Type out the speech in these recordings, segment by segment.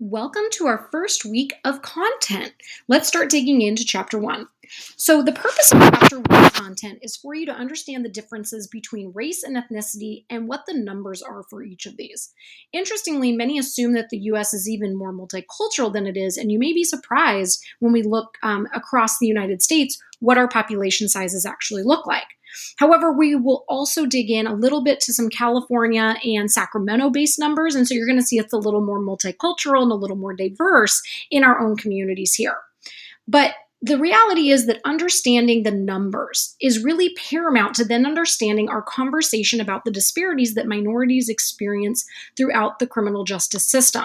Welcome to our first week of content. Let's start digging into chapter one. So, the purpose of chapter one content is for you to understand the differences between race and ethnicity and what the numbers are for each of these. Interestingly, many assume that the US is even more multicultural than it is, and you may be surprised when we look um, across the United States what our population sizes actually look like. However, we will also dig in a little bit to some California and Sacramento based numbers. And so you're going to see it's a little more multicultural and a little more diverse in our own communities here. But the reality is that understanding the numbers is really paramount to then understanding our conversation about the disparities that minorities experience throughout the criminal justice system.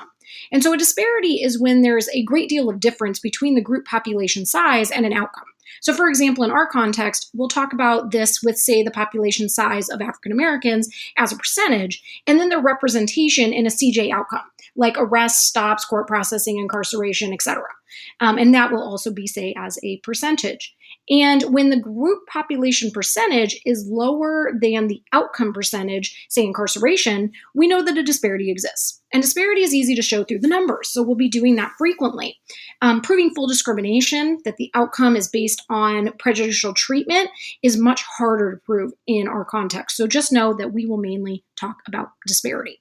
And so a disparity is when there's a great deal of difference between the group population size and an outcome. So, for example, in our context, we'll talk about this with, say, the population size of African Americans as a percentage, and then their representation in a CJ outcome, like arrests, stops, court processing, incarceration, etc. Um, and that will also be, say, as a percentage. And when the group population percentage is lower than the outcome percentage, say incarceration, we know that a disparity exists. And disparity is easy to show through the numbers, so we'll be doing that frequently. Um, proving full discrimination, that the outcome is based on prejudicial treatment, is much harder to prove in our context. So just know that we will mainly talk about disparity.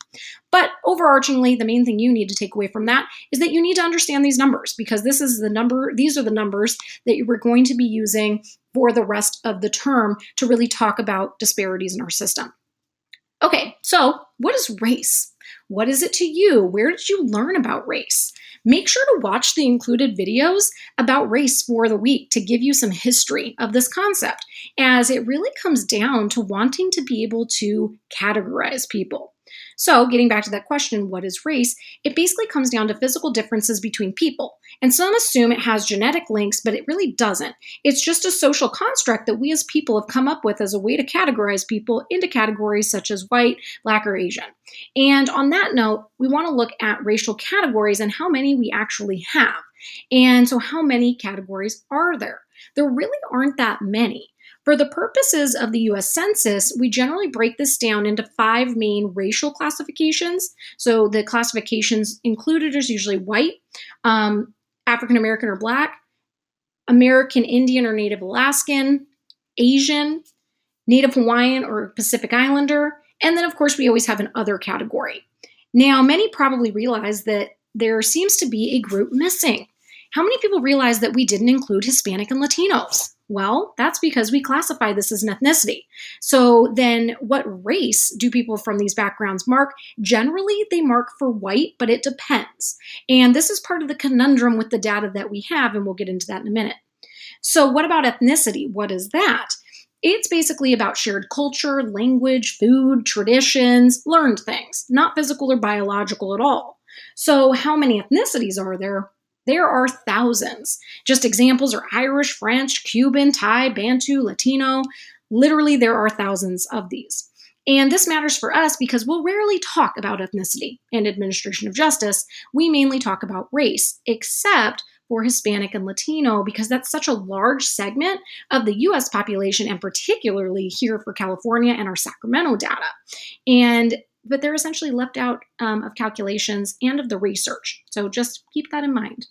But overarchingly, the main thing you need to take away from that is that you need to understand these numbers because this is the number, these are the numbers that we're going to be using for the rest of the term to really talk about disparities in our system. Okay, so what is race? What is it to you? Where did you learn about race? Make sure to watch the included videos about race for the week to give you some history of this concept, as it really comes down to wanting to be able to categorize people. So, getting back to that question, what is race? It basically comes down to physical differences between people. And some assume it has genetic links, but it really doesn't. It's just a social construct that we as people have come up with as a way to categorize people into categories such as white, black, or Asian. And on that note, we want to look at racial categories and how many we actually have. And so, how many categories are there? There really aren't that many. For the purposes of the US Census, we generally break this down into five main racial classifications. So the classifications included is usually white, um, African American or Black, American Indian or Native Alaskan, Asian, Native Hawaiian or Pacific Islander, and then of course we always have an other category. Now, many probably realize that there seems to be a group missing. How many people realize that we didn't include Hispanic and Latinos? Well, that's because we classify this as an ethnicity. So then, what race do people from these backgrounds mark? Generally, they mark for white, but it depends. And this is part of the conundrum with the data that we have, and we'll get into that in a minute. So, what about ethnicity? What is that? It's basically about shared culture, language, food, traditions, learned things, not physical or biological at all. So, how many ethnicities are there? There are thousands. Just examples are Irish, French, Cuban, Thai, Bantu, Latino. Literally, there are thousands of these. And this matters for us because we'll rarely talk about ethnicity and administration of justice. We mainly talk about race, except for Hispanic and Latino, because that's such a large segment of the US population, and particularly here for California and our Sacramento data. And but they're essentially left out um, of calculations and of the research. So just keep that in mind.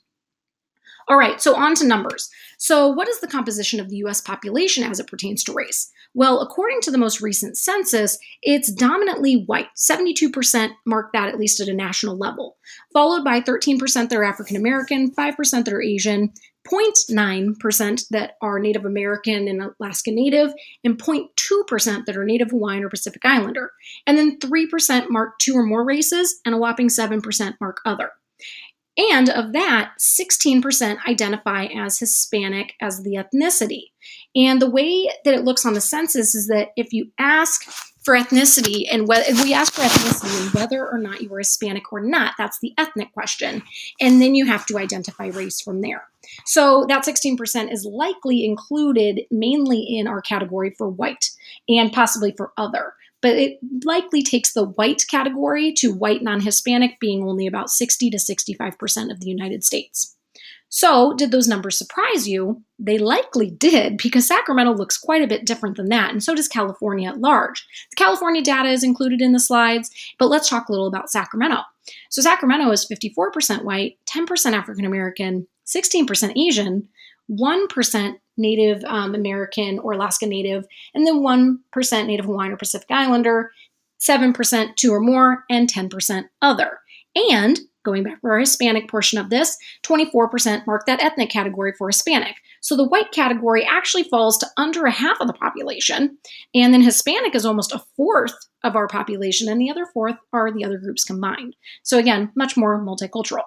All right, so on to numbers. So, what is the composition of the US population as it pertains to race? Well, according to the most recent census, it's dominantly white. 72% mark that at least at a national level, followed by 13% that are African American, 5% that are Asian, 0.9% that are Native American and Alaska Native, and 0.2% that are Native Hawaiian or Pacific Islander. And then 3% mark two or more races, and a whopping 7% mark other. And of that, 16% identify as Hispanic as the ethnicity. And the way that it looks on the census is that if you ask for ethnicity and whether we ask for ethnicity and whether or not you are Hispanic or not, that's the ethnic question. And then you have to identify race from there. So that 16% is likely included mainly in our category for white and possibly for other but it likely takes the white category to white non Hispanic being only about 60 to 65% of the United States. So, did those numbers surprise you? They likely did because Sacramento looks quite a bit different than that, and so does California at large. The California data is included in the slides, but let's talk a little about Sacramento. So, Sacramento is 54% white, 10% African American, 16% Asian, 1% Native um, American or Alaska Native, and then 1% Native Hawaiian or Pacific Islander, 7% two or more, and 10% other. And going back for our Hispanic portion of this, 24% mark that ethnic category for Hispanic. So the white category actually falls to under a half of the population. And then Hispanic is almost a fourth of our population, and the other fourth are the other groups combined. So again, much more multicultural.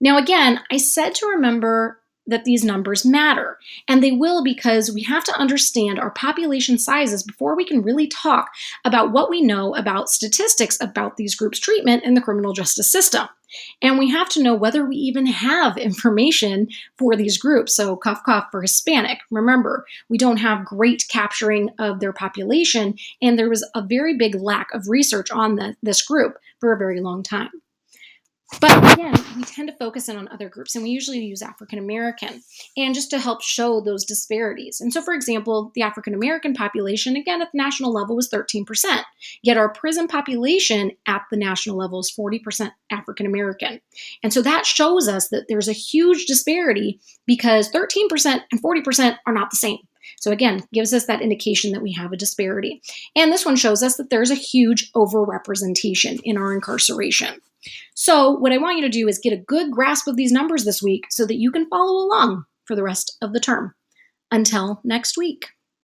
Now, again, I said to remember that these numbers matter. And they will because we have to understand our population sizes before we can really talk about what we know about statistics about these groups' treatment in the criminal justice system. And we have to know whether we even have information for these groups. So, cough, cough for Hispanic. Remember, we don't have great capturing of their population, and there was a very big lack of research on the, this group for a very long time. But again, we tend to focus in on other groups, and we usually use African American, and just to help show those disparities. And so, for example, the African American population, again, at the national level, was 13%, yet our prison population at the national level is 40% African American. And so that shows us that there's a huge disparity because 13% and 40% are not the same. So again, gives us that indication that we have a disparity. And this one shows us that there's a huge overrepresentation in our incarceration. So, what I want you to do is get a good grasp of these numbers this week so that you can follow along for the rest of the term. Until next week.